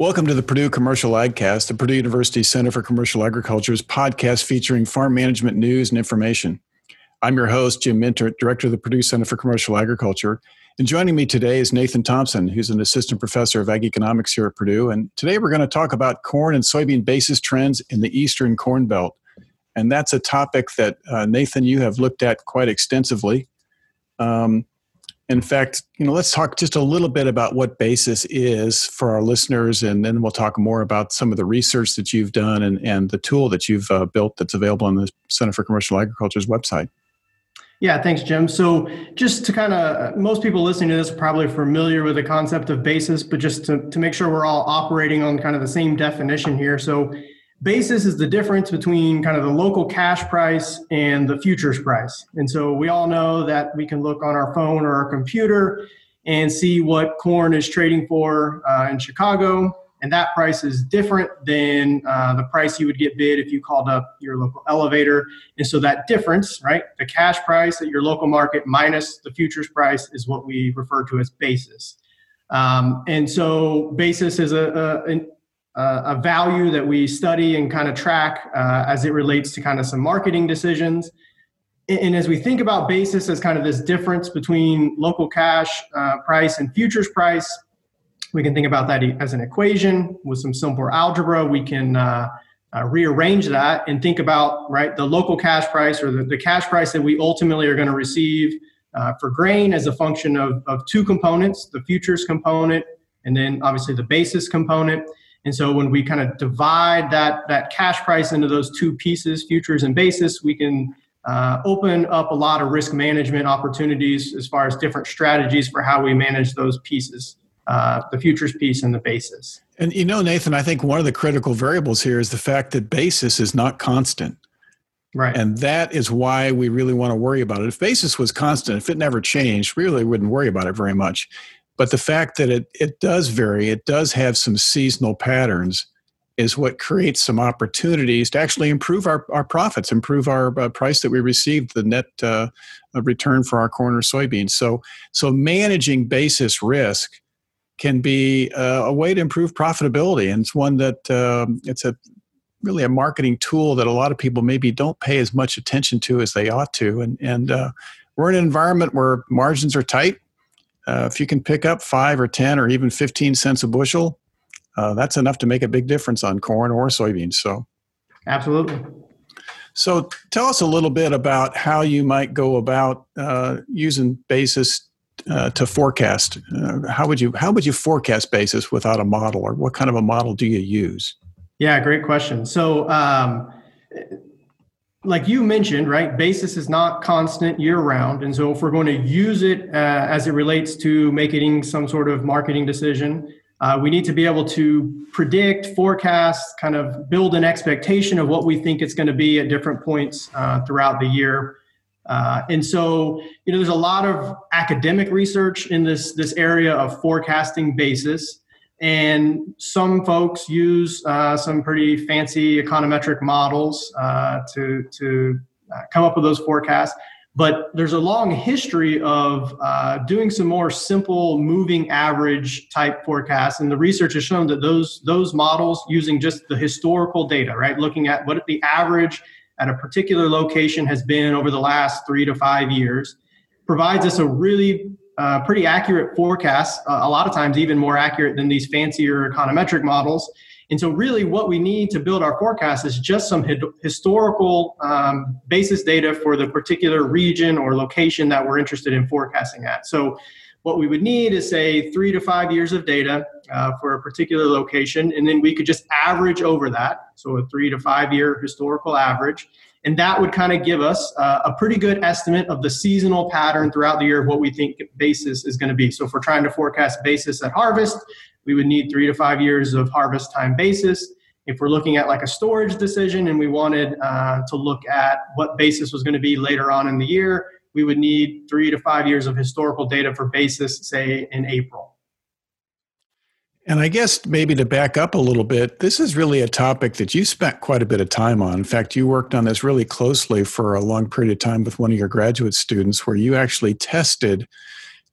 Welcome to the Purdue Commercial AgCast, the Purdue University Center for Commercial Agriculture's podcast featuring farm management news and information. I'm your host, Jim Mintert, Director of the Purdue Center for Commercial Agriculture. And joining me today is Nathan Thompson, who's an assistant professor of ag economics here at Purdue. And today we're going to talk about corn and soybean basis trends in the Eastern Corn Belt. And that's a topic that, uh, Nathan, you have looked at quite extensively. Um, in fact, you know, let's talk just a little bit about what basis is for our listeners, and then we'll talk more about some of the research that you've done and, and the tool that you've uh, built that's available on the Center for Commercial Agriculture's website. Yeah, thanks, Jim. So, just to kind of, most people listening to this are probably familiar with the concept of basis, but just to, to make sure we're all operating on kind of the same definition here. So, Basis is the difference between kind of the local cash price and the futures price. And so we all know that we can look on our phone or our computer and see what corn is trading for uh, in Chicago. And that price is different than uh, the price you would get bid if you called up your local elevator. And so that difference, right, the cash price at your local market minus the futures price is what we refer to as basis. Um, and so basis is a, a an a value that we study and kind of track uh, as it relates to kind of some marketing decisions. And as we think about basis as kind of this difference between local cash uh, price and futures price, we can think about that as an equation with some simple algebra. We can uh, uh, rearrange that and think about right the local cash price or the, the cash price that we ultimately are going to receive uh, for grain as a function of, of two components: the futures component and then obviously the basis component. And so when we kind of divide that, that cash price into those two pieces, futures and basis, we can uh, open up a lot of risk management opportunities as far as different strategies for how we manage those pieces, uh, the futures piece and the basis. And you know, Nathan, I think one of the critical variables here is the fact that basis is not constant. Right. And that is why we really want to worry about it. If basis was constant, if it never changed, we really wouldn't worry about it very much. But the fact that it, it does vary, it does have some seasonal patterns, is what creates some opportunities to actually improve our, our profits, improve our uh, price that we received, the net uh, return for our corn or soybeans. So, so managing basis risk can be uh, a way to improve profitability, and it's one that um, it's a really a marketing tool that a lot of people maybe don't pay as much attention to as they ought to. And and uh, we're in an environment where margins are tight uh, if you can pick up five or 10 or even 15 cents a bushel, uh, that's enough to make a big difference on corn or soybeans. So, absolutely. So, tell us a little bit about how you might go about uh, using basis uh, to forecast. Uh, how would you how would you forecast basis without a model, or what kind of a model do you use? Yeah, great question. So. Um, like you mentioned, right, basis is not constant year round. And so if we're going to use it uh, as it relates to making some sort of marketing decision, uh, we need to be able to predict, forecast, kind of build an expectation of what we think it's going to be at different points uh, throughout the year. Uh, and so, you know, there's a lot of academic research in this this area of forecasting basis. And some folks use uh, some pretty fancy econometric models uh, to, to uh, come up with those forecasts. But there's a long history of uh, doing some more simple moving average type forecasts. And the research has shown that those, those models, using just the historical data, right, looking at what the average at a particular location has been over the last three to five years, provides us a really uh, pretty accurate forecasts, uh, a lot of times even more accurate than these fancier econometric models. And so, really, what we need to build our forecast is just some hi- historical um, basis data for the particular region or location that we're interested in forecasting at. So, what we would need is, say, three to five years of data uh, for a particular location, and then we could just average over that. So, a three to five year historical average. And that would kind of give us uh, a pretty good estimate of the seasonal pattern throughout the year of what we think basis is going to be. So if we're trying to forecast basis at harvest, we would need three to five years of harvest time basis. If we're looking at like a storage decision and we wanted uh, to look at what basis was going to be later on in the year, we would need three to five years of historical data for basis, say in April. And I guess maybe to back up a little bit, this is really a topic that you spent quite a bit of time on. In fact, you worked on this really closely for a long period of time with one of your graduate students, where you actually tested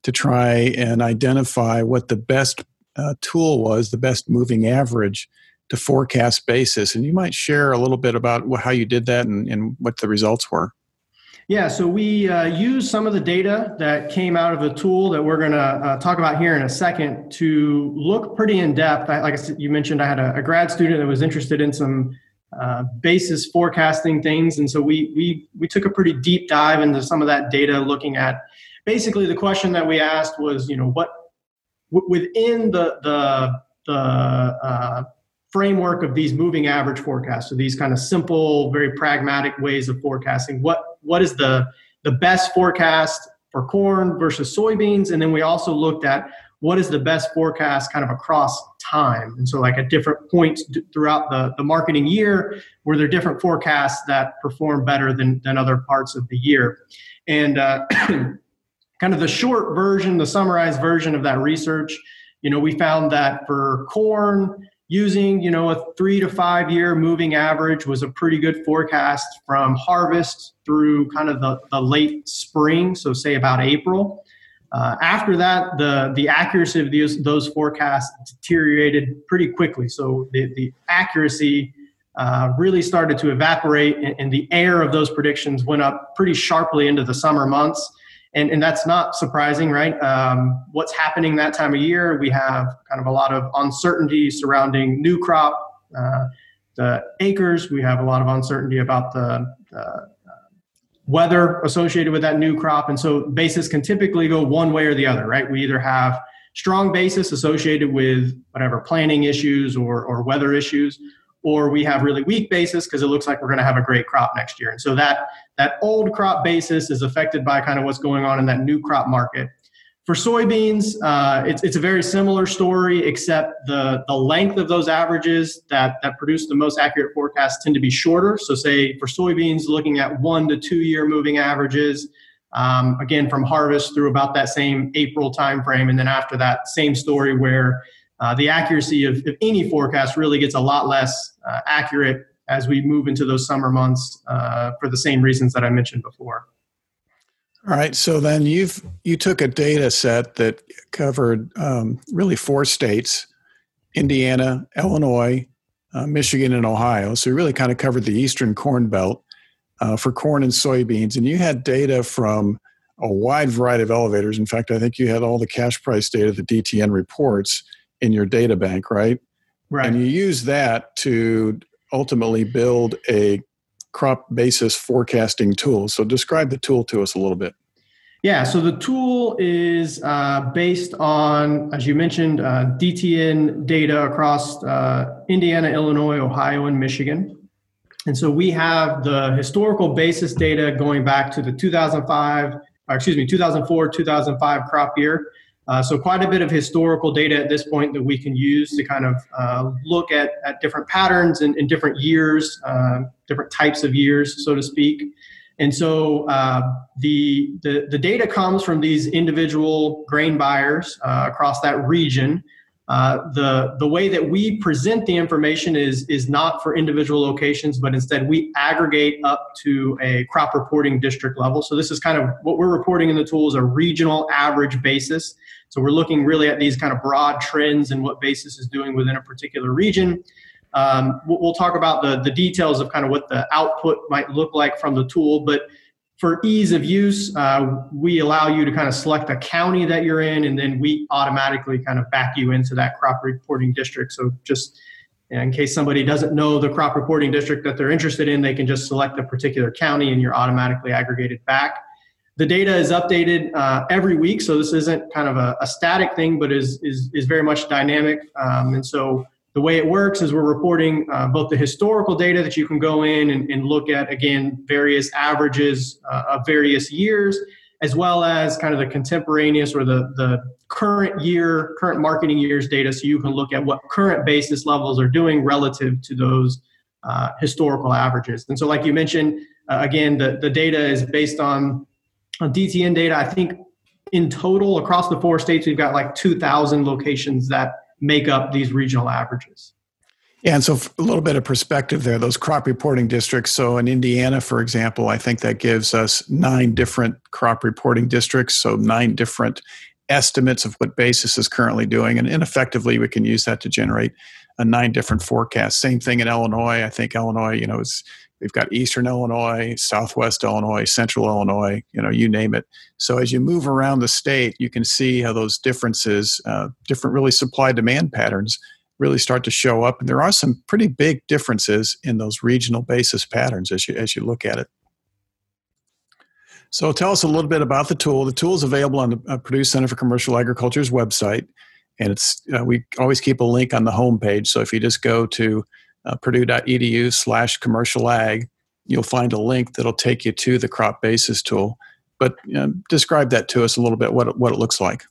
to try and identify what the best uh, tool was, the best moving average to forecast basis. And you might share a little bit about how you did that and, and what the results were. Yeah, so we uh, use some of the data that came out of the tool that we're going to uh, talk about here in a second to look pretty in depth. I, like I said, you mentioned, I had a, a, grad student that was interested in some uh, basis forecasting things, and so we we we took a pretty deep dive into some of that data, looking at basically the question that we asked was, you know, what w- within the the the uh, framework of these moving average forecasts, so these kind of simple, very pragmatic ways of forecasting, what what is the the best forecast for corn versus soybeans, and then we also looked at what is the best forecast kind of across time. And so like at different points throughout the, the marketing year were there different forecasts that perform better than, than other parts of the year? And uh, kind of the short version the summarized version of that research you know we found that for corn using you know a three to five year moving average was a pretty good forecast from harvest through kind of the, the late spring so say about april. Uh, after that the the accuracy of these, those forecasts deteriorated pretty quickly. So the, the accuracy uh, really started to evaporate and, and the air of those predictions went up pretty sharply into the summer months and, and that's not surprising, right? Um, what's happening that time of year? We have kind of a lot of uncertainty surrounding new crop, uh, the acres. We have a lot of uncertainty about the, the uh, weather associated with that new crop, and so basis can typically go one way or the other, right? We either have strong basis associated with whatever planning issues or, or weather issues, or we have really weak basis because it looks like we're going to have a great crop next year. And so that that old crop basis is affected by kind of what's going on in that new crop market. For soybeans, uh, it's, it's a very similar story, except the, the length of those averages that, that produce the most accurate forecasts tend to be shorter. So, say for soybeans, looking at one to two year moving averages, um, again from harvest through about that same April timeframe, and then after that, same story where uh, the accuracy of, of, any forecast really gets a lot less uh, accurate as we move into those summer months uh, for the same reasons that I mentioned before. All right. So then you've you took a data set that covered um, really four states: Indiana, Illinois, uh, Michigan, and Ohio. So you really kind of covered the eastern corn belt uh, for corn and soybeans, and you had data from a wide variety of elevators. In fact, I think you had all the cash price data the DTN reports in your data bank, right? Right. And you use that to ultimately build a crop basis forecasting tool. So describe the tool to us a little bit. Yeah, so the tool is uh, based on, as you mentioned, uh, DTN data across uh, Indiana, Illinois, Ohio, and Michigan. And so we have the historical basis data going back to the 2005, excuse me, 2004, 2005 crop year. Uh, so quite a bit of historical data at this point that we can use to kind of uh, look at, at different patterns in, in different years, uh, different types of years, so to speak. And so uh, the, the, the, data comes from these individual grain buyers uh, across that region uh, the the way that we present the information is is not for individual locations, but instead we aggregate up to a crop reporting district level. So this is kind of what we're reporting in the tool is a regional average basis. So we're looking really at these kind of broad trends and what basis is doing within a particular region. Um, we'll talk about the the details of kind of what the output might look like from the tool, but for ease of use, uh, we allow you to kind of select a county that you're in, and then we automatically kind of back you into that crop reporting district. So just in case somebody doesn't know the crop reporting district that they're interested in, they can just select a particular county and you're automatically aggregated back. The data is updated uh, every week, so this isn't kind of a, a, static thing, but is, is, is very much dynamic. Um, and so the way it works is we're reporting uh, both the historical data that you can go in and, and look at, again, various averages uh, of various years, as well as kind of the contemporaneous or the, the current year, current marketing years data, so you can look at what current basis levels are doing relative to those uh, historical averages. And so, like you mentioned, uh, again, the, the data is based on, on DTN data. I think in total across the four states, we've got like 2,000 locations that make up these regional averages. Yeah, and so a little bit of perspective there, those crop reporting districts. So in Indiana, for example, I think that gives us nine different crop reporting districts, so nine different estimates of what basis is currently doing and, and effectively we can use that to generate a nine different forecasts same thing in illinois i think illinois you know is we've got eastern illinois southwest illinois central illinois you know you name it so as you move around the state you can see how those differences uh, different really supply demand patterns really start to show up and there are some pretty big differences in those regional basis patterns as you as you look at it so tell us a little bit about the tool. The tool is available on the uh, Purdue Center for Commercial Agriculture's website, and it's uh, we always keep a link on the homepage. So if you just go to uh, purdue.edu slash commercial ag, you'll find a link that'll take you to the crop basis tool. But describe that to us a little bit, what it, what it looks like.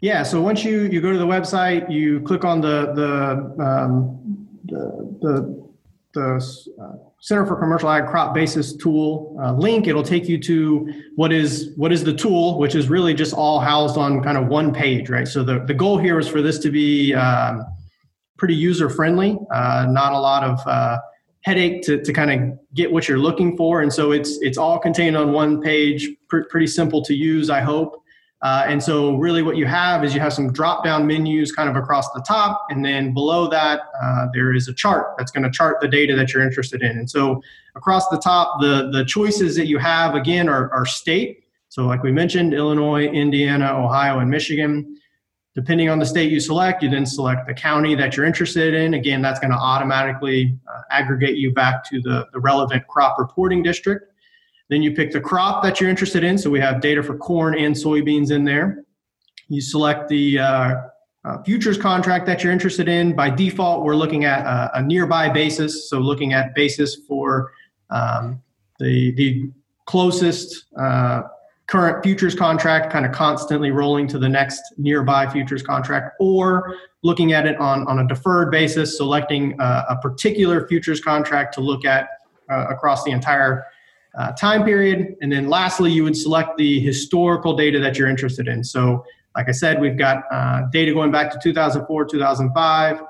Yeah, so once you, you go to the website, you click on the, the, um, the, the, the uh, Center for Commercial Ag Crop Basis tool uh, link. It'll take you to what is what is the tool, which is really just all housed on kind of one page, right? So the, the goal here is for this to be um, pretty user friendly, uh, not a lot of uh, headache to, to kind of get what you're looking for, and so it's it's all contained on one page, pr- pretty simple to use, I hope. Uh, and so, really, what you have is you have some drop down menus kind of across the top. And then below that, uh, there is a chart that's going to chart the data that you're interested in. And so, across the top, the, the choices that you have again are, are state. So, like we mentioned, Illinois, Indiana, Ohio, and Michigan. Depending on the state you select, you then select the county that you're interested in. Again, that's going to automatically uh, aggregate you back to the, the relevant crop reporting district. Then you pick the crop that you're interested in. So we have data for corn and soybeans in there. You select the uh, uh, futures contract that you're interested in. By default, we're looking at a, a nearby basis. So looking at basis for um, the, the closest uh, current futures contract, kind of constantly rolling to the next nearby futures contract, or looking at it on, on a deferred basis, selecting a, a particular futures contract to look at uh, across the entire uh, time period. And then lastly, you would select the historical data that you're interested in. So, like I said, we've got uh, data going back to 2004, 2005.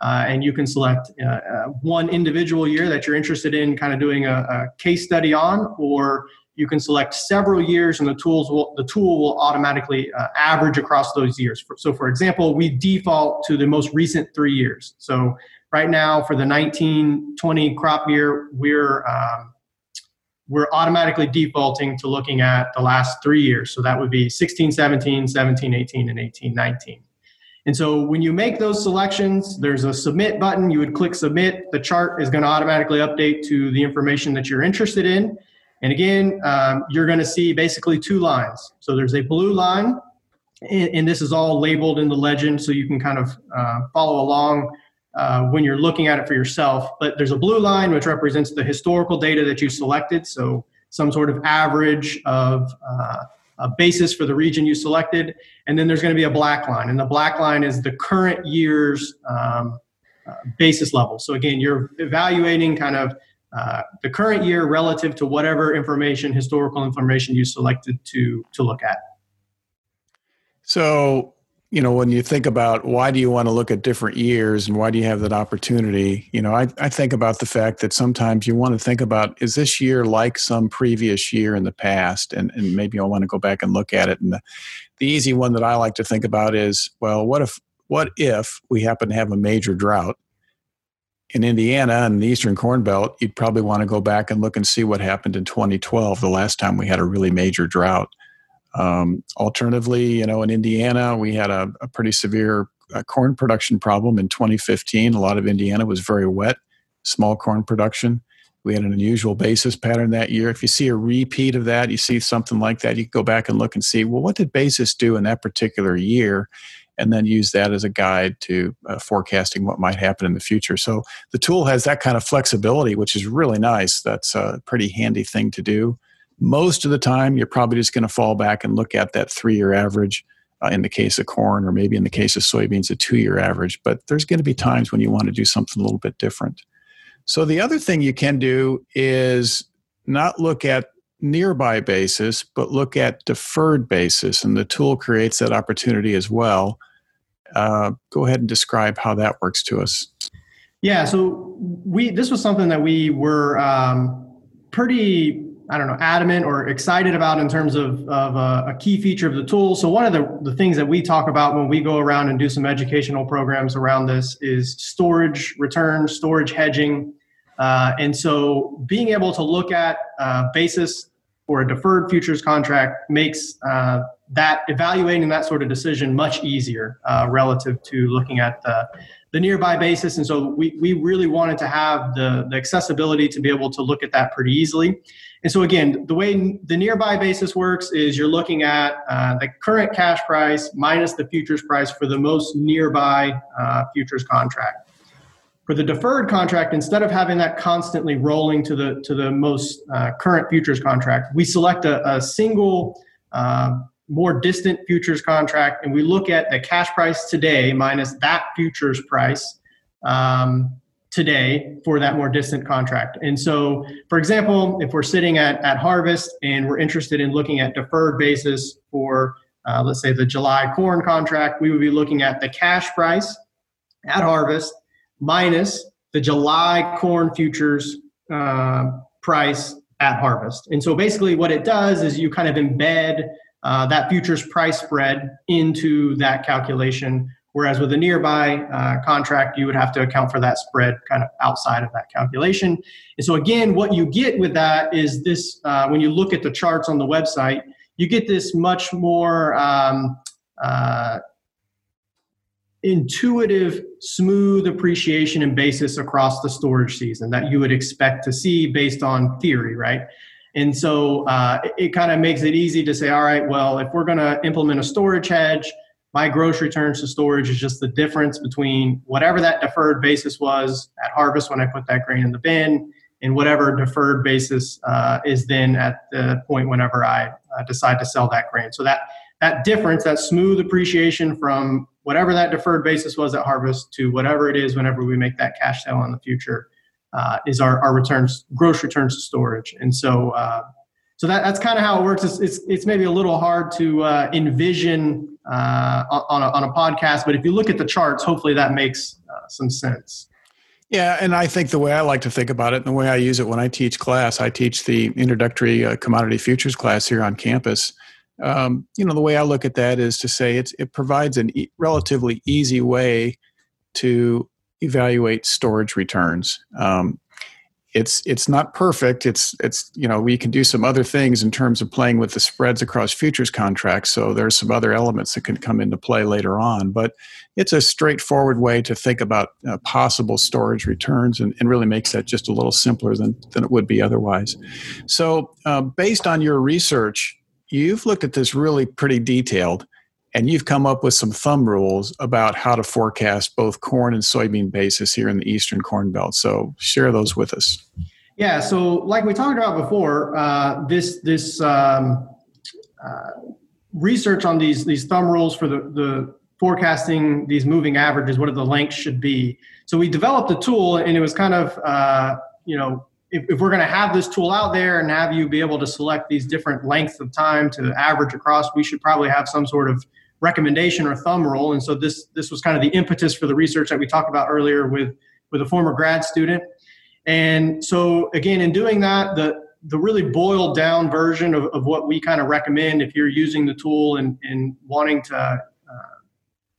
Uh, and you can select uh, uh, one individual year that you're interested in kind of doing a, a, case study on, or you can select several years and the tools will, the tool will automatically uh, average across those years. So for example, we default to the most recent three years. So right now for the 1920 crop year, we're um, we're automatically defaulting to looking at the last three years. So that would be 16, 17, 17, 18, and 18, 19. And so when you make those selections, there's a submit button. You would click submit. The chart is going to automatically update to the information that you're interested in. And again, um, you're going to see basically two lines. So there's a blue line, and, and, this is all labeled in the legend so you can kind of uh, follow along uh, when you're looking at it for yourself. But there's a blue line which represents the historical data that you selected, so some sort of average of uh, a basis for the region you selected, and then there's going to be a black line, and the black line is the current year's um, uh, basis level. So again, you're evaluating kind of uh, the current year relative to whatever information, historical information you selected to to look at. So you know, when you think about why do you want to look at different years and why do you have that opportunity, you know, I, I think about the fact that sometimes you want to think about is this year like some previous year in the past? And, and maybe I want to go back and look at it. And the, the easy one that I like to think about is, well, what if what if we happen to have a major drought in Indiana and the Eastern Corn Belt? You'd probably want to go back and look and see what happened in 2012, the last time we had a really major drought. Um, alternatively, you know, in Indiana, we had a, a pretty severe uh, corn production problem in 2015. A lot of Indiana was very wet, small corn production. We had an unusual basis pattern that year. If you see a repeat of that, you see something like that, you go back and look and see, well, what did basis do in that particular year? And then use that as a guide to uh, forecasting what might happen in the future. So the tool has that kind of flexibility, which is really nice. That's a pretty handy thing to do most of the time you're probably just going to fall back and look at that three year average uh, in the case of corn or maybe in the case of soybeans a two year average but there's going to be times when you want to do something a little bit different so the other thing you can do is not look at nearby basis but look at deferred basis and the tool creates that opportunity as well uh, go ahead and describe how that works to us yeah so we this was something that we were um, pretty I don't know, adamant or excited about in terms of, of a, key feature of the tool. So one of the, the things that we talk about when we go around and do some educational programs around this is storage return, storage hedging. Uh, and so being able to look at uh, basis for a deferred futures contract makes uh, that evaluating that sort of decision much easier uh, relative to looking at the, the nearby basis. And so we, we really wanted to have the, the accessibility to be able to look at that pretty easily. And so again, the way the nearby basis works is you're looking at uh, the current cash price minus the futures price for the most nearby uh, futures contract. For the deferred contract, instead of having that constantly rolling to the to the most uh, current futures contract, we select a, a single uh, more distant futures contract and we look at the cash price today minus that futures price um, today for that more distant contract. And so, for example, if we're sitting at, at harvest and we're interested in looking at deferred basis for, uh, let's say, the July corn contract, we would be looking at the cash price at harvest minus the July corn futures uh, price at harvest. And so basically, what it does is you kind of embed uh, that futures price spread into that calculation. Whereas with a nearby uh, contract, you would have to account for that spread kind of outside of that calculation. And so, again, what you get with that is this uh, when you look at the charts on the website, you get this much more um, uh, intuitive, smooth appreciation and basis across the storage season that you would expect to see based on theory, right? And so uh, it, it kind of makes it easy to say, all right, well, if we're going to implement a storage hedge, my gross returns to storage is just the difference between whatever that deferred basis was at harvest when I put that grain in the bin and whatever deferred basis uh, is then at the point whenever I uh, decide to sell that grain. So that that difference, that smooth appreciation from whatever that deferred basis was at harvest to whatever it is whenever we make that cash sale in the future, uh, is our, our returns, gross returns to storage. And so, uh, so that, that's kind of how it works. It's, it's, it's, maybe a little hard to uh, envision uh, on, a, on a podcast, but if you look at the charts, hopefully that makes uh, some sense. Yeah, and I think the way I like to think about it, and the way I use it when I teach class, I teach the introductory uh, commodity futures class here on campus. Um, you know, the way I look at that is to say it's, it provides a e- relatively easy way to evaluate storage returns. Um, it's it's not perfect. It's it's you know we can do some other things in terms of playing with the spreads across futures contracts. So there's some other elements that can come into play later on. But it's a straightforward way to think about uh, possible storage returns and, and, really makes that just a little simpler than than it would be otherwise. So uh, based on your research, you've looked at this really pretty detailed and you've come up with some thumb rules about how to forecast both corn and soybean basis here in the eastern corn belt. So share those with us. Yeah so like we talked about before uh, this this um, uh, research on these these thumb rules for the, the forecasting these moving averages what the lengths should be. So we developed a tool and it was kind of uh, you know if, if we're going to have this tool out there and have you be able to select these different lengths of time to average across we should probably have some sort of recommendation or thumb rule. And so this this was kind of the impetus for the research that we talked about earlier with with a former grad student. And so again, in doing that, the the really boiled down version of, of what we kind of recommend if you're using the tool and, and wanting to uh,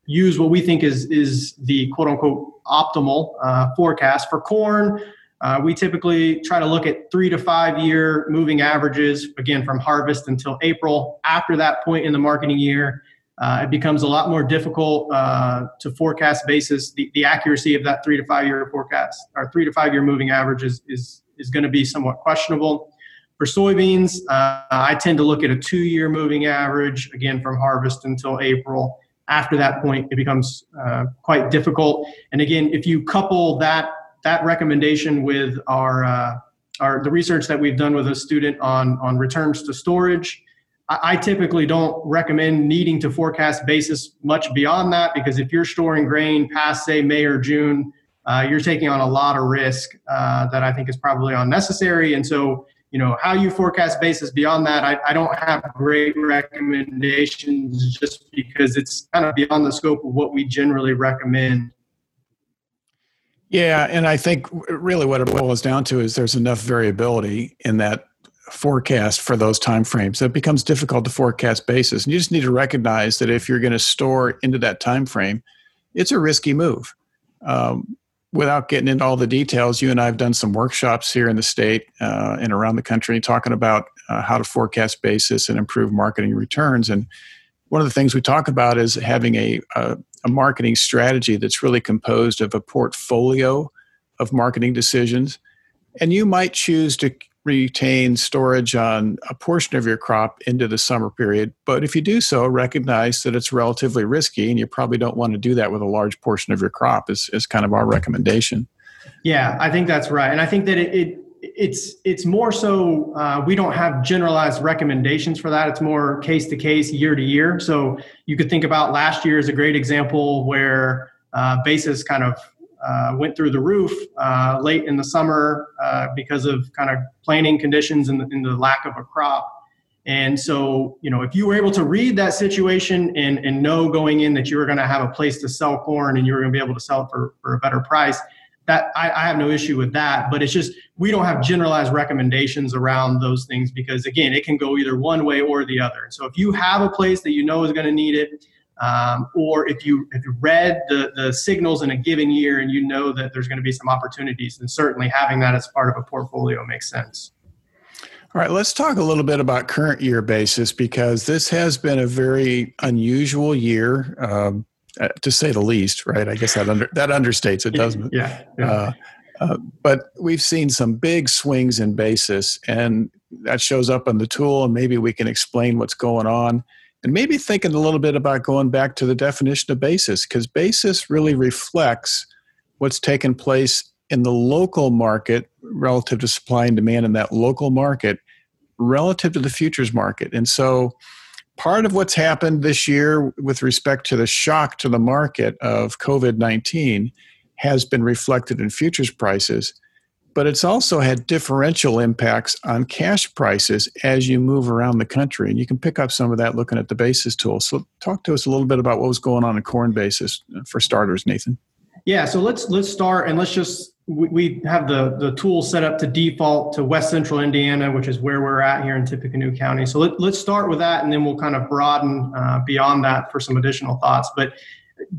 use what we think is is the quote unquote optimal uh, forecast for corn. Uh, we typically try to look at three to five year moving averages, again, from harvest until April. After that point in the marketing year, uh, it becomes a lot more difficult uh, to forecast basis. The, the accuracy of that three to five year forecast or three to five year moving average is, is, is going to be somewhat questionable. For soybeans, uh, I tend to look at a two year moving average, again, from harvest until April. After that point, it becomes uh, quite difficult. And again, if you couple that, that recommendation with our, uh, our, the research that we've done with a student on, on returns to storage, I typically don't recommend needing to forecast basis much beyond that because if you're storing grain past, say, May or June, uh, you're taking on a lot of risk uh, that I think is probably unnecessary. And so, you know, how you forecast basis beyond that, I, I don't have great recommendations just because it's kind of beyond the scope of what we generally recommend. Yeah, and I think really what it boils down to is there's enough variability in that forecast for those time frames. It becomes difficult to forecast basis. And you just need to recognize that if you're going to store into that time frame, it's a risky move. Um, without getting into all the details, you and I have done some workshops here in the state uh, and around the country talking about uh, how to forecast basis and improve marketing returns. And one of the things we talk about is having a, a, a marketing strategy that's really composed of a portfolio of marketing decisions. And you might choose to retain storage on a portion of your crop into the summer period. But if you do so, recognize that it's relatively risky and you probably don't want to do that with a large portion of your crop, is, is kind of our recommendation. Yeah, I think that's right. And I think that it, it it's it's more so uh, we don't have generalized recommendations for that. It's more case to case, year to year. So you could think about last year as a great example where uh, basis kind of uh, went through the roof uh, late in the summer uh, because of kind of planting conditions and the, and the, lack of a crop. And so, you know, if you were able to read that situation and, and know going in that you were going to have a place to sell corn and you were going to be able to sell it for, for a better price, that I, I have no issue with that. But it's just we don't have generalized recommendations around those things because again, it can go either one way or the other. So if you have a place that you know is going to need it, um, or if you if you read the, the signals in a given year and you know that there's going to be some opportunities, then certainly having that as part of a portfolio makes sense. All right, let's talk a little bit about current year basis because this has been a very unusual year, um, uh, to say the least. Right? I guess that under that understates it, doesn't it? Yeah. yeah. Uh, uh, but we've seen some big swings in basis, and that shows up on the tool, and maybe we can explain what's going on and maybe thinking a little bit about going back to the definition of basis because basis really reflects what's taken place in the local market relative to supply and demand in that local market relative to the futures market and so part of what's happened this year with respect to the shock to the market of covid-19 has been reflected in futures prices but it's also had differential impacts on cash prices as you move around the country. And you can pick up some of that looking at the basis tool. So talk to us a little bit about what was going on in corn basis uh, for starters, Nathan. Yeah, so let's let's start and let's just we have the the tool set up to default to West Central Indiana, which is where we're at here in Tippecanoe County. So let, let's start with that, and then we'll kind of broaden uh, beyond that for some additional thoughts. But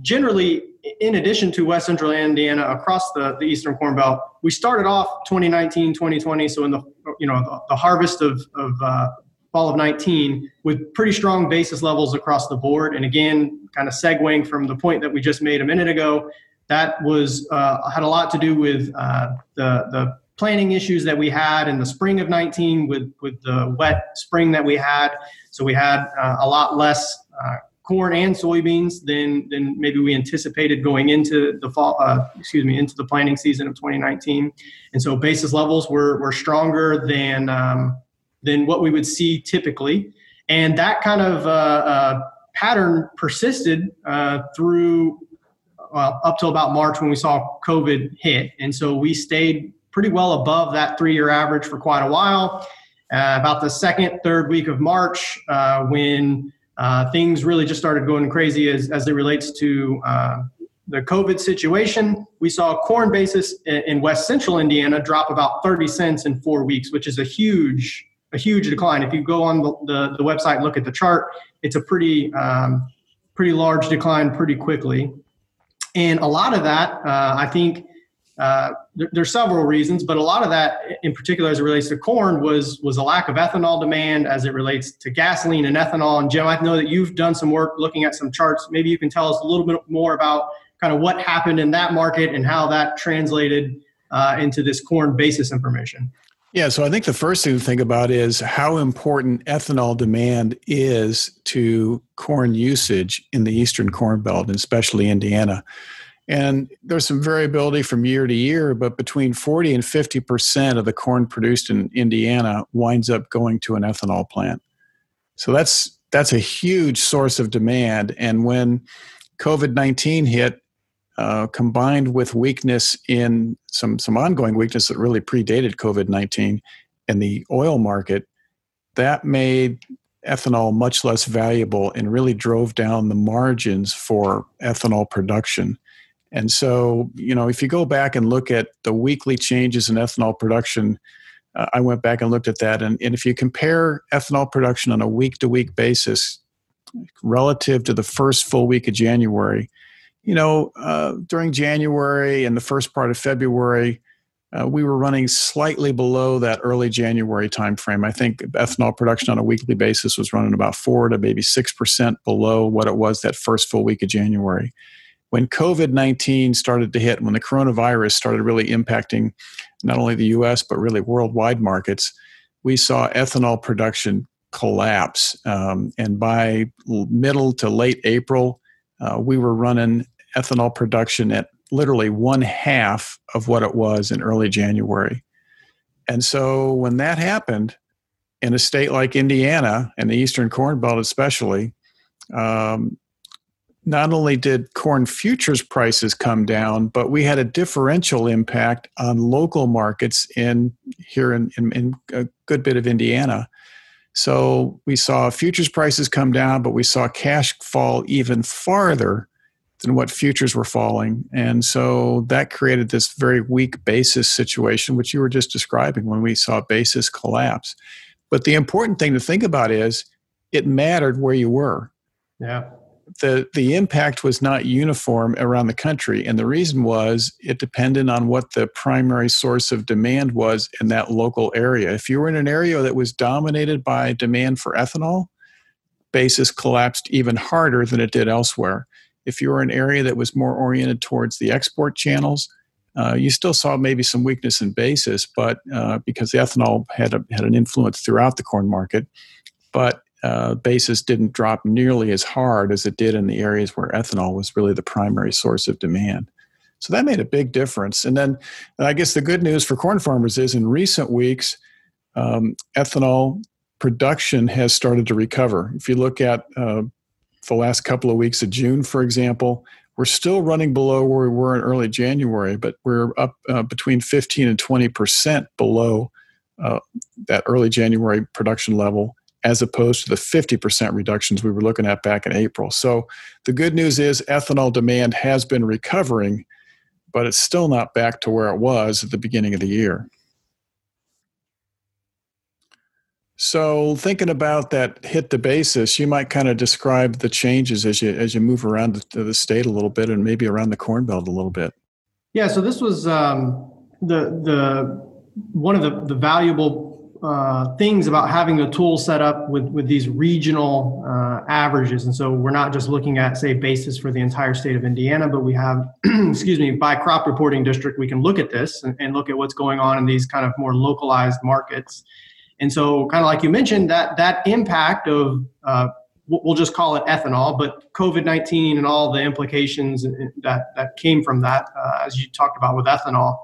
generally, in addition to West Central Indiana, across the, the Eastern Corn Belt, we started off 2019, 2020. So in the you know the, the harvest of, of uh, fall of 19 with pretty strong basis levels across the board. And again, kind of segueing from the point that we just made a minute ago, that was uh, had a lot to do with uh, the the planting issues that we had in the spring of 19 with with the wet spring that we had. So we had uh, a lot less uh, corn and soybeans than than maybe we anticipated going into the fall. Uh, excuse me, into the planting season of 2019, and so basis levels were were stronger than um, than what we would see typically, and that kind of uh, pattern persisted through well up till about March when we saw COVID hit, and so we stayed pretty well above that three-year average for quite a while. Uh, about the second, third week of March, uh, when uh, things really just started going crazy as, as it relates to uh, the COVID situation. We saw corn basis in, in, West Central Indiana drop about 30 cents in four weeks, which is a huge, a huge decline. If you go on the, the, the website and look at the chart, it's a pretty, um, pretty large decline pretty quickly. And a lot of that, uh, I think, uh, there, there's several reasons, but a lot of that, in particular, as it relates to corn, was was a lack of ethanol demand as it relates to gasoline and ethanol. And Jim, I know that you've done some work looking at some charts. Maybe you can tell us a little bit more about kind of what happened in that market and how that translated uh, into this corn basis information. Yeah, so I think the first thing to think about is how important ethanol demand is to corn usage in the eastern corn belt, and especially Indiana. And there's some variability from year to year, but between 40 and 50% of the corn produced in Indiana winds up going to an ethanol plant. So that's that's a huge source of demand. And when COVID 19 hit, uh, combined with weakness in some, some ongoing weakness that really predated COVID 19 in the oil market, that made ethanol much less valuable and really drove down the margins for ethanol production. And so, you know, if you go back and look at the weekly changes in ethanol production uh, I went back and looked at that. And, and if you compare ethanol production on a week to week basis relative to the first full week of January, you know, uh, during January and the first part of February, uh, we were running slightly below that early January timeframe. I think ethanol production on a weekly basis was running about four to maybe six percent below what it was that first full week of January. When COVID 19 started to hit, when the coronavirus started really impacting not only the US, but really worldwide markets, we saw ethanol production collapse. Um, and by middle to late April, uh, we were running ethanol production at literally one half of what it was in early January. And so when that happened in a state like Indiana and the Eastern Corn Belt, especially, um, not only did corn futures prices come down, but we had a differential impact on local markets in here in, in, in a good bit of Indiana. So we saw futures prices come down, but we saw cash fall even farther than what futures were falling. And so that created this very weak basis situation, which you were just describing when we saw basis collapse. But the important thing to think about is it mattered where you were. Yeah. The, the impact was not uniform around the country. And the reason was it depended on what the primary source of demand was in that local area. If you were in an area that was dominated by demand for ethanol, basis collapsed even harder than it did elsewhere. If you were an area that was more oriented towards the export channels, uh, you still saw maybe some weakness in basis, but uh, because the ethanol had a, had an influence throughout the corn market, but uh, basis didn't drop nearly as hard as it did in the areas where ethanol was really the primary source of demand. So that made a big difference. And then I guess the good news for corn farmers is in recent weeks, um, ethanol production has started to recover. If you look at uh, the last couple of weeks of June, for example. We're still running below where we were in early January, but we're up uh, between 15 and 20 percent below uh, that early January production level, as opposed to the 50 percent reductions we were looking at back in April. So the good news is ethanol demand has been recovering, but it's still not back to where it was at the beginning of the year. So, thinking about that hit the basis, you might kind of describe the changes as you as you move around the, the state a little bit, and maybe around the Corn Belt a little bit. Yeah. So this was um, the the one of the the valuable uh, things about having a tool set up with with these regional uh, averages, and so we're not just looking at say basis for the entire state of Indiana, but we have, excuse me, by crop reporting district, we can look at this and, and look at what's going on in these kind of more localized markets and so, kind of like you mentioned, that that impact of uh, we'll just call it ethanol, but COVID nineteen and all the implications that that came from that, uh, as you talked about with ethanol,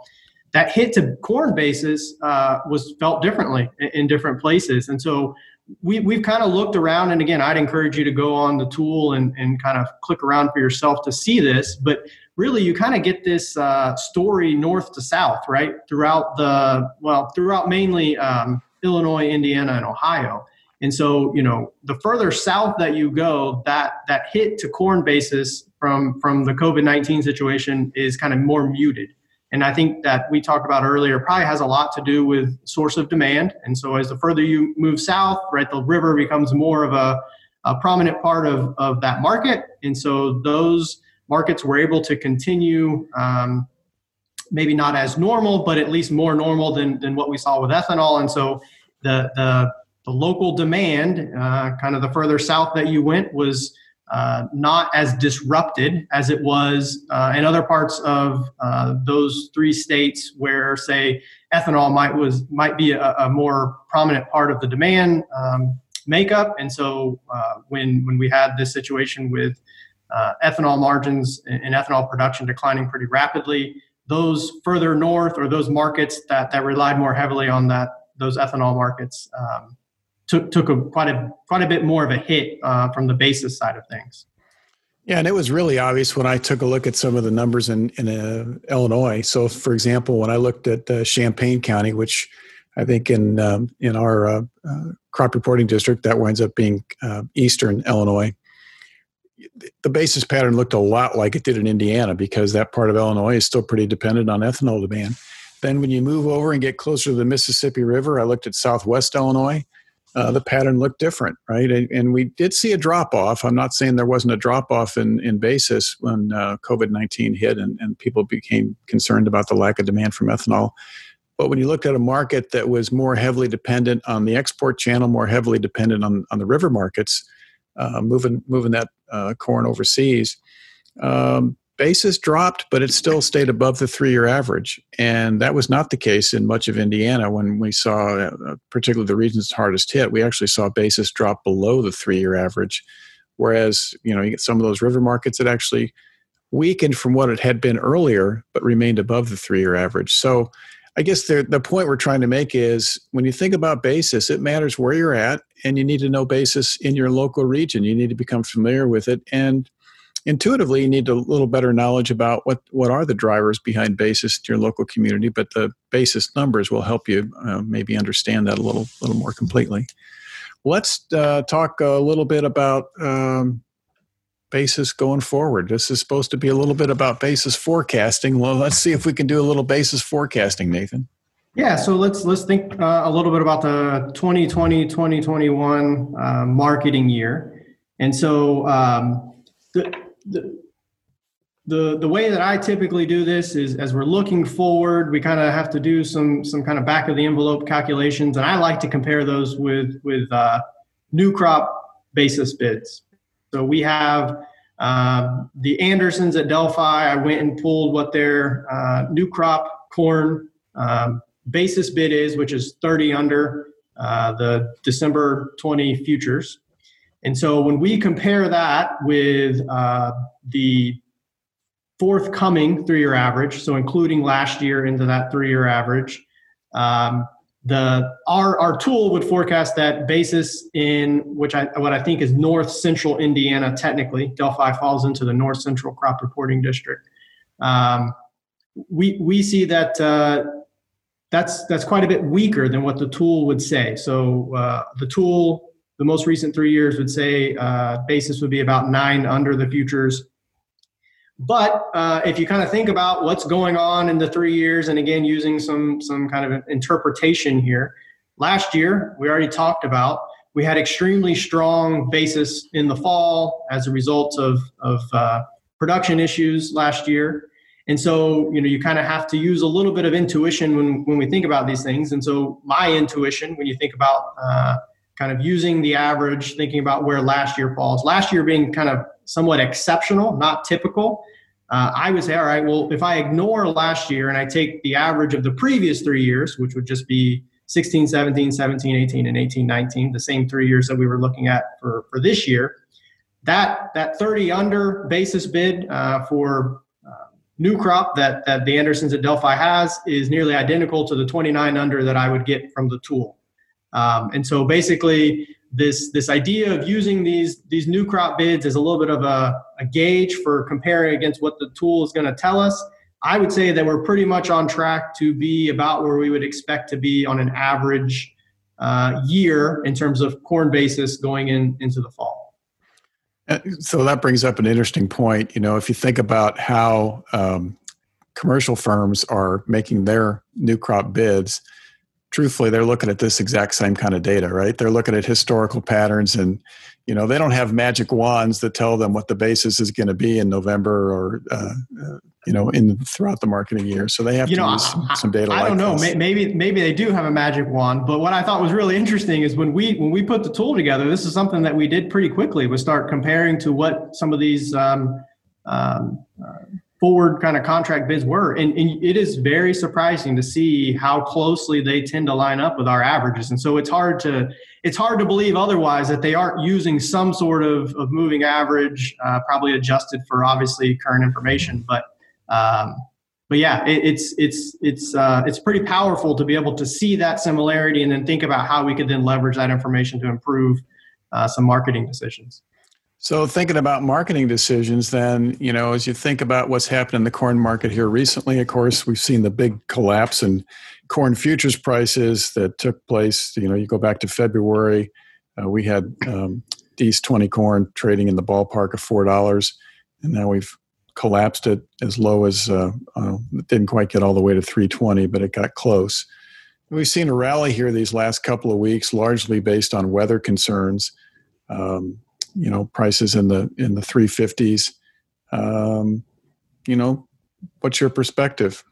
that hit to corn basis uh, was felt differently in, in, different places. And so, we we've kind of looked around, and again, I'd encourage you to go on the tool and and kind of click around for yourself to see this, but. Really, you kind of get this uh, story north to south, right? Throughout the well, throughout mainly um, Illinois, Indiana, and Ohio. And so, you know, the further south that you go, that that hit to corn basis from from the COVID nineteen situation is kind of more muted. And I think that we talked about earlier probably has a lot to do with source of demand. And so, as the further you move south, right, the river becomes more of a, a prominent part of of that market. And so, those markets were able to continue um, maybe not as normal, but at least more normal than, than what we saw with ethanol. And so the, the, the local demand, uh, kind of the further south that you went, was uh, not as disrupted as it was uh, in other parts of uh, those three states where, say, ethanol might was might be a, a more prominent part of the demand um, makeup. And so uh, when when we had this situation with uh, ethanol margins and ethanol production declining pretty rapidly, those further north or those markets that, that relied more heavily on that those ethanol markets um, took took a, quite a quite a bit more of a hit uh, from the basis side of things. Yeah, and it was really obvious when I took a look at some of the numbers in in uh, Illinois. So, for example, when I looked at uh, Champaign County, which I think in um, in our uh, uh, crop reporting district that winds up being uh, eastern Illinois, the basis pattern looked a lot like it did in Indiana because that part of Illinois is still pretty dependent on ethanol demand. Then when you move over and get closer to the Mississippi River, I looked at Southwest Illinois. Uh, the pattern looked different, right? And, and, we did see a drop off. I'm not saying there wasn't a drop off in, in basis when uh, COVID 19 hit and, and people became concerned about the lack of demand for ethanol. But when you looked at a market that was more heavily dependent on the export channel, more heavily dependent on, on the river markets, uh, moving moving that uh, corn overseas, um, basis dropped, but it still stayed above the three year average. And that was not the case in much of Indiana when we saw, uh, particularly the regions hardest hit, we actually saw basis drop below the three year average. Whereas, you know, you get some of those river markets that actually weakened from what it had been earlier, but remained above the three year average. So I guess the, the point we're trying to make is when you think about basis, it matters where you're at, and you need to know basis in your local region. You need to become familiar with it. And intuitively you need a little better knowledge about what what are the drivers behind basis in your local community but the basis numbers will help you uh, maybe understand that a little little more completely let's uh, talk a little bit about um, basis going forward. This is supposed to be a little bit about basis forecasting. Well let's see if we can do a little basis forecasting nathan. Yeah, so let's let's think uh, a little bit about the 2020 2021 uh, marketing year, and so um, the, the the the way that I typically do this is as we're looking forward, we kind of have to do some some kind of back of the envelope calculations, and I like to compare those with with uh, new crop basis bids. So we have uh, the Andersons at Delphi. I went and pulled what their uh, new crop corn um, basis bid is, which is 30 under uh, the December 20 futures. And so when we compare that with uh, the forthcoming three-year average, so including last year into that three-year average, um, the our our tool would forecast that basis in which I what I think is north central Indiana. Technically, Delphi falls into the north central crop reporting district. Um, we we see that. Uh, that's that's quite a bit weaker than what the tool would say. So uh, the tool the most recent three years would say uh, basis would be about nine under the futures. But uh, if you kind of think about what's going on in the three years, and again using some some kind of interpretation here, last year we already talked about we had extremely strong basis in the fall as a result of of uh, production issues last year. And so, you know, you kind of have to use a little bit of intuition when, when we think about these things. And so, my intuition, when you think about uh, kind of using the average, thinking about where last year falls. Last year being kind of somewhat exceptional, not typical. Uh, I would say, all right, well, if I ignore last year and I take the average of the previous three years, which would just be 16, 17, 17, 18, and 18, 19, the same three years that we were looking at for, for this year, that, that 30 under basis bid uh, for uh, new crop that, that the Andersons at Delphi has is nearly identical to the 29 under that I would get from the tool. Um, and so basically, this this idea of using these these new crop bids as a little bit of a, a gauge for comparing against what the tool is going to tell us. I would say that we're pretty much on track to be about where we would expect to be on an average uh, year in terms of corn basis going in into the fall. Uh, so that brings up an interesting point. You know, if you think about how um, commercial firms are making their new crop bids, truthfully they're looking at this exact same kind of data right? They're looking at historical patterns and you know they don't have magic wands that tell them what the basis is going to be in november or uh, uh, you know in throughout the marketing year. So they have you to know, use some, some data i, I don't know. this. maybe maybe they do have a magic wand but what i thought was really interesting is when we when we put the tool together this is something that we did pretty quickly was start comparing to what some of these um, um, uh, forward kind of contract bids were. And, and, it is very surprising to see how closely they tend to line up with our averages. And so it's hard to it's hard to believe otherwise that they aren't using some sort of, of moving average, uh, probably adjusted for obviously current information. But um, but yeah, it, it's it's it's uh, it's pretty powerful to be able to see that similarity and then think about how we could then leverage that information to improve uh, some marketing decisions. So, thinking about marketing decisions, then, you know, as you think about what's happened in the corn market here recently, of course, we've seen the big collapse in corn futures prices that took place. You know, you go back to February, uh, we had um, East 20 corn trading in the ballpark of $4, and now we've collapsed it as low as uh, uh, didn't quite get all the way to 320, but it got close. We've seen a rally here these last couple of weeks, largely based on weather concerns. Um, you know, prices in the in the 350s. Um, you know, what's your perspective?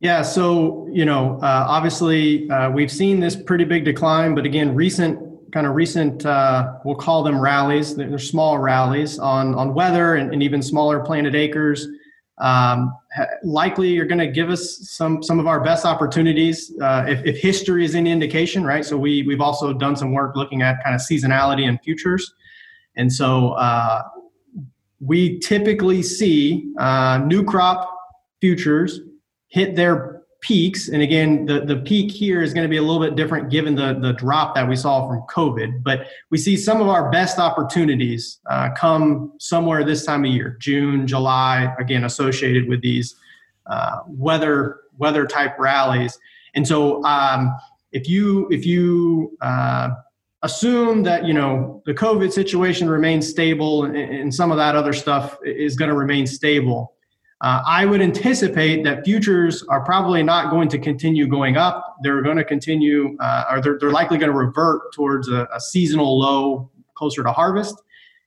Yeah, so you know, uh, obviously uh, we've seen this pretty big decline, but again, recent kind of recent, uh, we'll call them rallies. They're small rallies on on weather and, and even smaller planted acres. Um, likely, are going to give us some some of our best opportunities uh, if, if history is any indication, right? So we we've also done some work looking at kind of seasonality and futures, and so uh, we typically see uh, new crop futures hit their peaks. And again the, the peak here is going to be a little bit different given the, the drop that we saw from covid but we see some of our best opportunities uh, come somewhere this time of year june july again associated with these uh, weather weather type rallies. And so um, if you if you uh, assume that you know the covid situation remains stable and, and some of that other stuff is going to remain stable uh, I would anticipate that futures are probably not going to continue going up. They're going to continue, uh, or they're, they're likely going to revert towards a, a, seasonal low closer to harvest.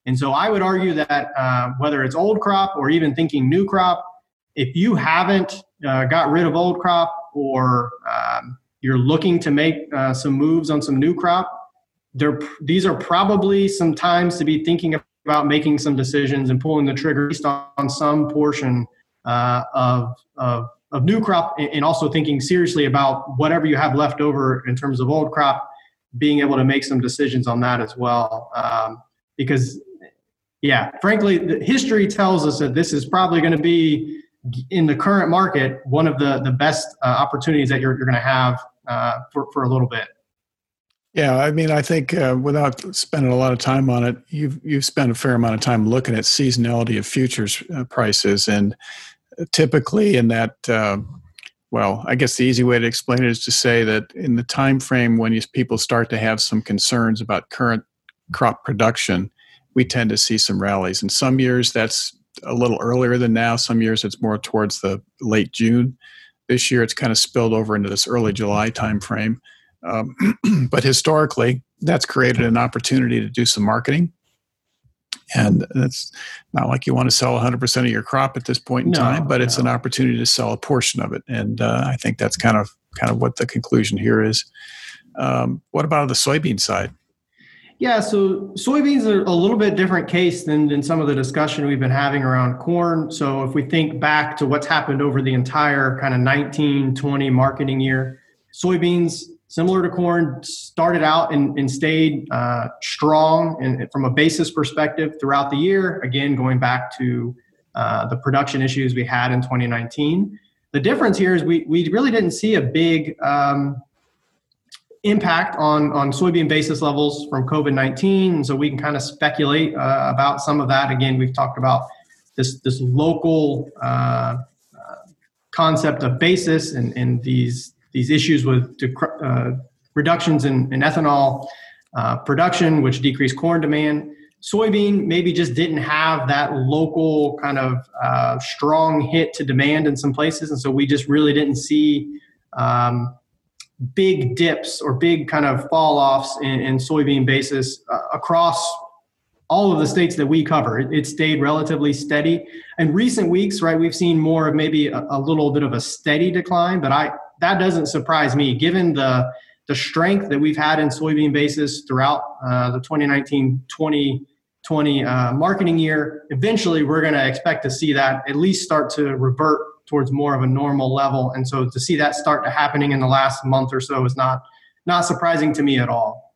And so I would argue that uh, whether it's old crop or even thinking new crop, if you haven't uh, got rid of old crop or um, you're looking to make uh, some moves on some new crop, there, these are probably some times to be thinking about making some decisions and pulling the trigger based on some portion uh, of, of, of new crop and also thinking seriously about whatever you have left over in terms of old crop, being able to make some decisions on that as well. Um, because, yeah, frankly, history tells us that this is probably going to be in the current market one of the, the best uh, opportunities that you're, you're going to have uh, for, for a little bit. Yeah, I mean, I think uh, without spending a lot of time on it, you've you've spent a fair amount of time looking at seasonality of futures uh, prices, and typically in that uh, well i guess the easy way to explain it is to say that in the time frame when you, people start to have some concerns about current crop production we tend to see some rallies. In some years that's a little earlier than now. Some years it's more towards the late june. This year it's kind of spilled over into this early july time frame um, but historically that's created an opportunity to do some marketing. And it's not like you want to sell 100% of your crop at this point in no, time but it's no. an opportunity to sell a portion of it. And uh, i think that's kind of kind of what the conclusion here is. Um, what about the soybean side? Yeah so soybeans are a little bit different case than, than some of the discussion we've been having around corn. So if we think back to what's happened over the entire kind of 19 20 marketing year soybeans similar to corn, started out and, and stayed uh, strong and from a basis perspective throughout the year. Again, going back to uh, the production issues we had in 2019. The difference here is we, we really didn't see a big um, impact on, on soybean basis levels from COVID 19. So we can kind of speculate uh, about some of that. Again, we've talked about this, this local uh, uh, concept of basis and, and these these issues with uh, reductions in, in ethanol uh, production, which decreased corn demand. Soybean maybe just didn't have that local kind of uh, strong hit to demand in some places, and so we just really didn't see um, big dips or big kind of fall offs in, in soybean basis uh, across all of the states that we cover. It, it, stayed relatively steady. In recent weeks, right, we've seen more of maybe a, a, little bit of a steady decline, but I, that doesn't surprise me given the the strength that we've had in soybean basis throughout uh, the 2019-2020 uh, marketing year. Eventually, we're going to expect to see that at least start to revert towards more of a normal level. And so, to see that start to happening in the last month or so is not not surprising to me at all.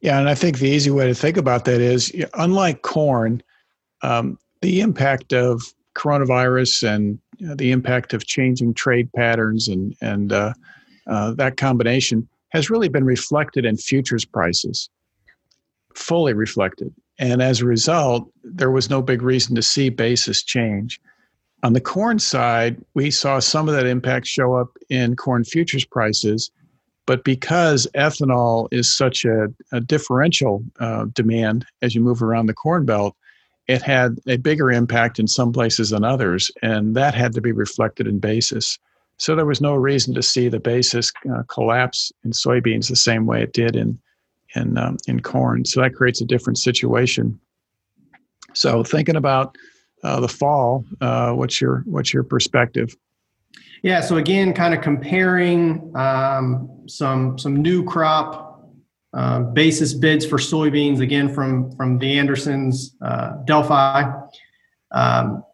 Yeah, and I think the easy way to think about that is, unlike corn, um, the impact of coronavirus and the impact of changing trade patterns and and uh, uh, that combination has really been reflected in futures prices, fully reflected. And as a result, there was no big reason to see basis change. On the corn side, we saw some of that impact show up in corn futures prices, but because ethanol is such a, a differential uh, demand as you move around the corn belt, it had a bigger impact in some places than others, and that had to be reflected in basis. So there was no reason to see the basis uh, collapse in soybeans the same way it did in in um, in corn. So that creates a different situation. So thinking about uh, the fall, uh, what's your what's your perspective? Yeah. So again, kind of comparing um, some some new crop uh, basis bids for soybeans again from from the Andersons uh, Delphi. Um,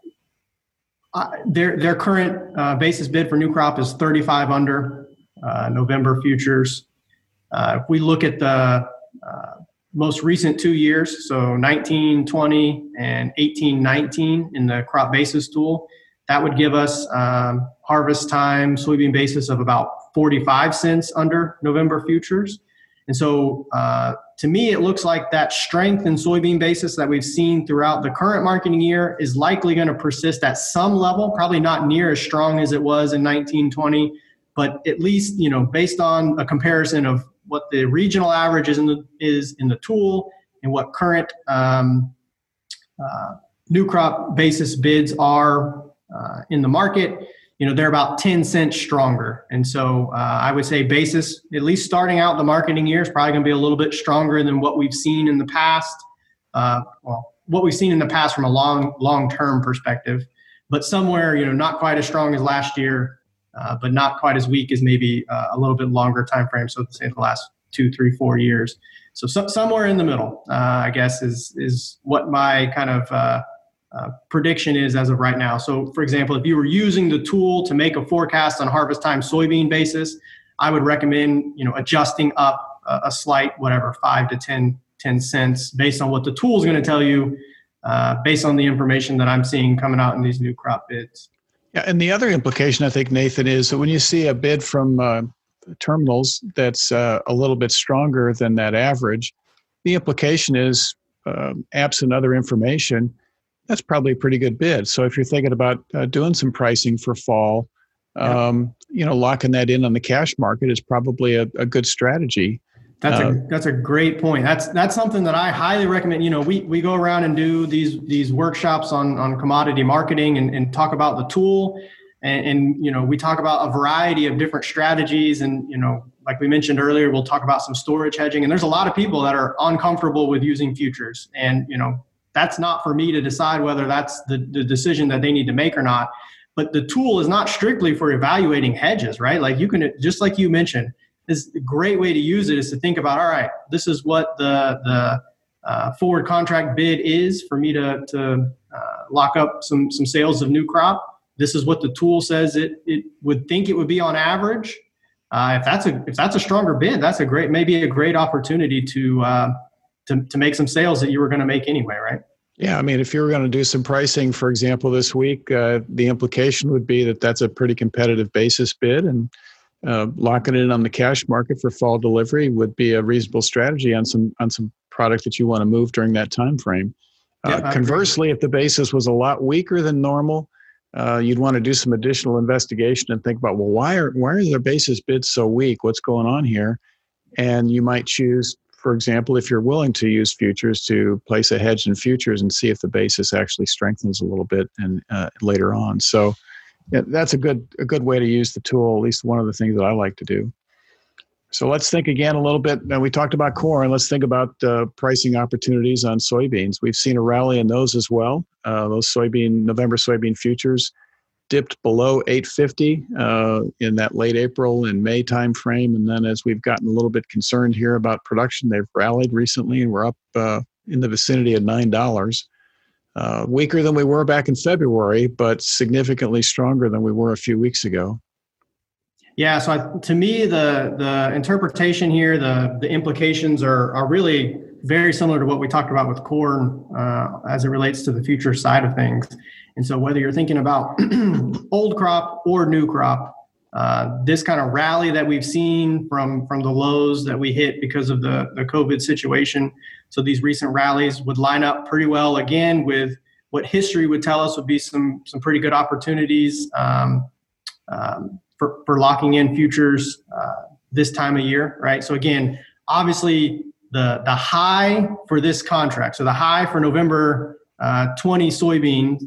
their their current uh, basis bid for new crop is 35 under uh, November futures. if we look at the most recent two years, so 1920 and 1819 in the crop basis tool, that would give us um, harvest time soybean basis of about 45 cents under November futures. And so uh, to me, it looks like that strength in soybean basis that we've seen throughout the current marketing year is likely going to persist at some level, probably not near as strong as it was in 1920, but at least, you know, based on a comparison of what the regional average is in the, is in the tool and what current um, uh, new crop basis bids are uh, in the market, you know, they're about 10 cents stronger. And so uh, I would say basis, at least starting out the marketing year, is probably going to be a little bit stronger than what we've seen in the past. Uh, well, what we've seen in the past from a long, long term perspective, but somewhere, you know, not quite as strong as last year, uh, but not quite as weak as maybe uh, a little bit longer time frame. So say the last two, three, four years. So, so somewhere in the middle, uh, I guess, is is what my kind of uh, uh, prediction is as of right now. So, for example, if you were using the tool to make a forecast on harvest time soybean basis, I would recommend you know adjusting up a, a slight, whatever, five to 10, 10 cents based on what the tool is going to tell you, based on the information that I'm seeing coming out in these new crop bids. Yeah, and the other implication, I think, Nathan, is that when you see a bid from uh, terminals that's uh, a little bit stronger than that average, the implication is, uh, absent other information, that's probably a pretty good bid. So if you're thinking about uh, doing some pricing for fall, um, yeah. you know, locking that in on the cash market is probably a, a good strategy. That's a uh, that's a great point. That's that's something that I highly recommend. You know, we we go around and do these these workshops on on commodity marketing and, and talk about the tool, and, and you know we talk about a variety of different strategies. And you know, like we mentioned earlier, we'll talk about some storage hedging. And there's a lot of people that are uncomfortable with using futures, and you know that's not for me to decide whether that's the, the decision that they need to make or not. But the tool is not strictly for evaluating hedges, right? Like you can just like you mentioned is a great way to use it is to think about all right this is what the the uh, forward contract bid is for me to to uh, lock up some some sales of new crop this is what the tool says it it would think it would be on average uh, if that's a if that's a stronger bid that's a great maybe a great opportunity to uh, to, to make some sales that you were going to make anyway right yeah, I mean, if you were going to do some pricing, for example, this week, uh, the implication would be that that's a pretty competitive basis bid, and uh, locking it in on the cash market for fall delivery would be a reasonable strategy on some on some product that you want to move during that time frame. Uh, conversely, if the basis was a lot weaker than normal, uh, you'd want to do some additional investigation and think about well, why are why are their basis bids so weak? What's going on here? And you might choose, for example, if you're willing to use futures, to place a hedge in futures and see if the basis actually strengthens a little bit and uh, later on. So yeah, that's a good a good way to use the tool. At least one of the things that I like to do. So let's think again a little bit. Now we talked about corn. Let's think about uh, pricing opportunities on soybeans. We've seen a rally in those as well. Uh, those soybean November soybean futures dipped below 850 uh, in that late April and May timeframe, and then as we've gotten a little bit concerned here about production, they've rallied recently and we're up uh, in the vicinity of nine dollars. Uh, weaker than we were back in February, but significantly stronger than we were a few weeks ago. Yeah, so I, to me, the the interpretation here, the the implications are are really very similar to what we talked about with corn uh, as it relates to the future side of things. And so, whether you're thinking about old crop or new crop, uh, this kind of rally that we've seen from from the lows that we hit because of the the COVID situation so these recent rallies would line up pretty well again with what history would tell us would be some some pretty good opportunities um, um, for, for locking in futures uh, this time of year, right? So again, obviously the the high for this contract, so the high for November uh, 20 soybeans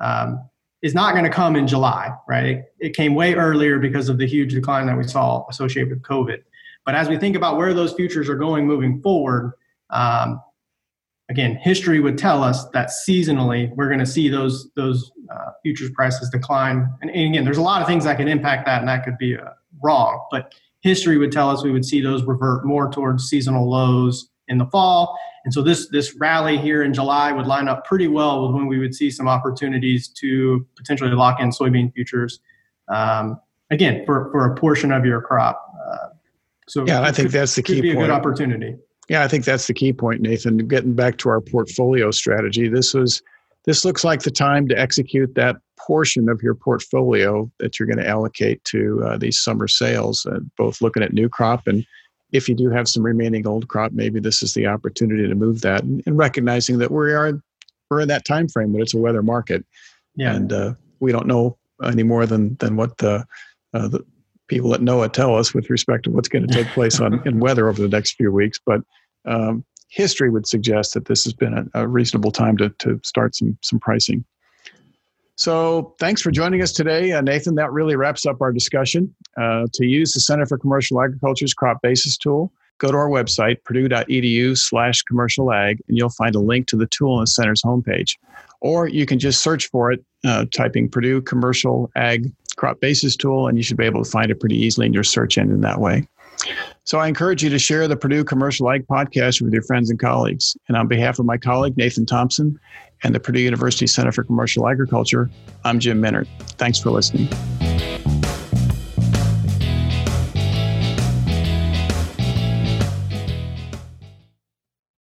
um, is not going to come in July, right? It, it came way earlier because of the huge decline that we saw associated with COVID. But as we think about where those futures are going moving forward, um, again, history would tell us that seasonally we're going to see those those uh, futures prices decline. And, and, again, there's a lot of things that can impact that, and that could be uh, wrong. But history would tell us we would see those revert more towards seasonal lows in the fall. And so this this rally here in July would line up pretty well with when we would see some opportunities to potentially lock in soybean futures. Um, again, for, for a portion of your crop. Uh, so yeah, I think that's the key. Could be point. a good opportunity. Yeah, I think that's the key point, Nathan. Getting back to our portfolio strategy, this was this looks like the time to execute that portion of your portfolio that you're going to allocate to uh, these summer sales. Uh, both looking at new crop and if you do have some remaining old crop, maybe this is the opportunity to move that, and, and recognizing that we are we're in that time frame when it's a weather market, yeah. and uh, we don't know any more than than what the uh, the people at NOAA tell us with respect to what's going to take place on in weather over the next few weeks. But um, history would suggest that this has been a, a, reasonable time to to start some some pricing. So thanks for joining us today, uh, Nathan. That really wraps up our discussion. Uh, to use the Center for Commercial Agriculture's crop basis tool, go to our website, purdue.edu slash commercial ag, and you'll find a link to the tool on the center's homepage. Or you can just search for it, uh, typing Purdue Commercial Ag Crop Basis Tool, and you should be able to find it pretty easily in your search engine that way. So I encourage you to share the Purdue Commercial Ag podcast with your friends and colleagues. And on behalf of my colleague, Nathan Thompson, and the Purdue University Center for Commercial Agriculture, I'm Jim Mintert. Thanks for listening.